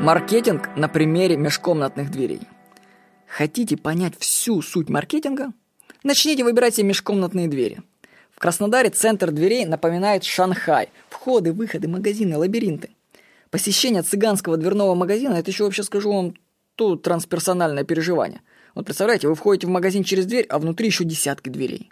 Маркетинг на примере межкомнатных дверей. Хотите понять всю суть маркетинга? Начните выбирать себе межкомнатные двери. В Краснодаре центр дверей напоминает Шанхай. Входы, выходы, магазины, лабиринты. Посещение цыганского дверного магазина – это еще вообще, скажу вам, то трансперсональное переживание. Вот представляете, вы входите в магазин через дверь, а внутри еще десятки дверей.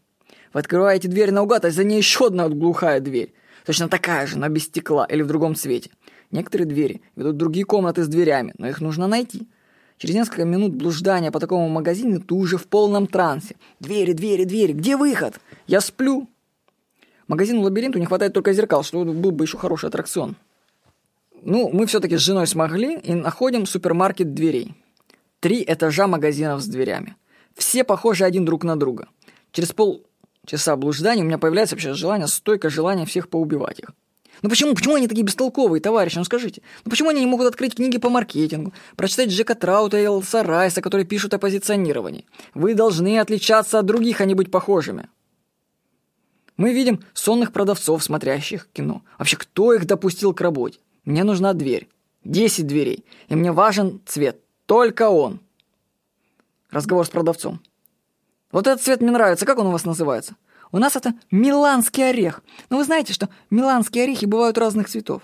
Вы открываете дверь наугад, а за ней еще одна глухая дверь. Точно такая же, но без стекла или в другом цвете. Некоторые двери ведут в другие комнаты с дверями, но их нужно найти. Через несколько минут блуждания по такому магазину ты уже в полном трансе. Двери, двери, двери, где выход? Я сплю. Магазину лабиринту не хватает только зеркал, что был бы еще хороший аттракцион. Ну, мы все-таки с женой смогли и находим супермаркет дверей. Три этажа магазинов с дверями. Все похожи один друг на друга. Через полчаса блуждания у меня появляется вообще желание, стойкое желание всех поубивать их. Ну почему, почему они такие бестолковые, товарищи, ну скажите? Ну почему они не могут открыть книги по маркетингу, прочитать Джека Траута и Элса Райса, которые пишут о позиционировании? Вы должны отличаться от других, а не быть похожими. Мы видим сонных продавцов, смотрящих кино. Вообще, кто их допустил к работе? Мне нужна дверь. Десять дверей. И мне важен цвет. Только он. Разговор с продавцом. Вот этот цвет мне нравится. Как он у вас называется? У нас это миланский орех. Но вы знаете, что миланские орехи бывают разных цветов.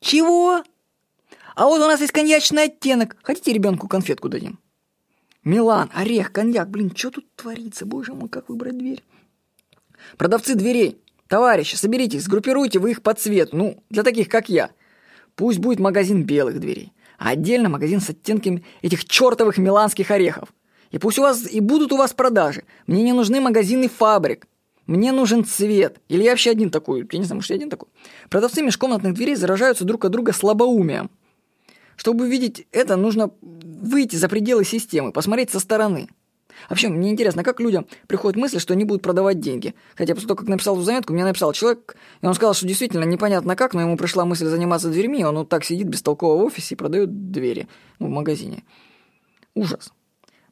Чего? А вот у нас есть коньячный оттенок. Хотите ребенку конфетку дадим? Милан, орех, коньяк. Блин, что тут творится? Боже мой, как выбрать дверь? Продавцы дверей. Товарищи, соберитесь, сгруппируйте вы их по цвету. Ну, для таких, как я. Пусть будет магазин белых дверей. А отдельно магазин с оттенками этих чертовых миланских орехов. И пусть у вас и будут у вас продажи. Мне не нужны магазины фабрик. Мне нужен цвет. Или я вообще один такой. Я не знаю, может, я один такой. Продавцы межкомнатных дверей заражаются друг от друга слабоумием. Чтобы увидеть это, нужно выйти за пределы системы, посмотреть со стороны. Вообще, мне интересно, как людям приходит мысль, что они будут продавать деньги. Хотя после того, как написал эту заметку, мне написал человек, и он сказал, что действительно непонятно как, но ему пришла мысль заниматься дверьми, и он вот так сидит бестолково в офисе и продает двери ну, в магазине. Ужас.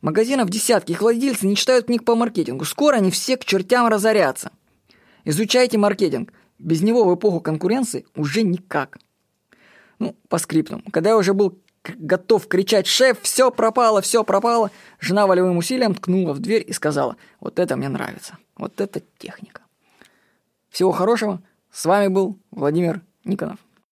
Магазинов десятки, их владельцы не читают книг по маркетингу. Скоро они все к чертям разорятся. Изучайте маркетинг. Без него в эпоху конкуренции уже никак. Ну, по скриптам. Когда я уже был готов кричать «Шеф, все пропало, все пропало!», жена волевым усилием ткнула в дверь и сказала «Вот это мне нравится, вот это техника». Всего хорошего. С вами был Владимир Никонов.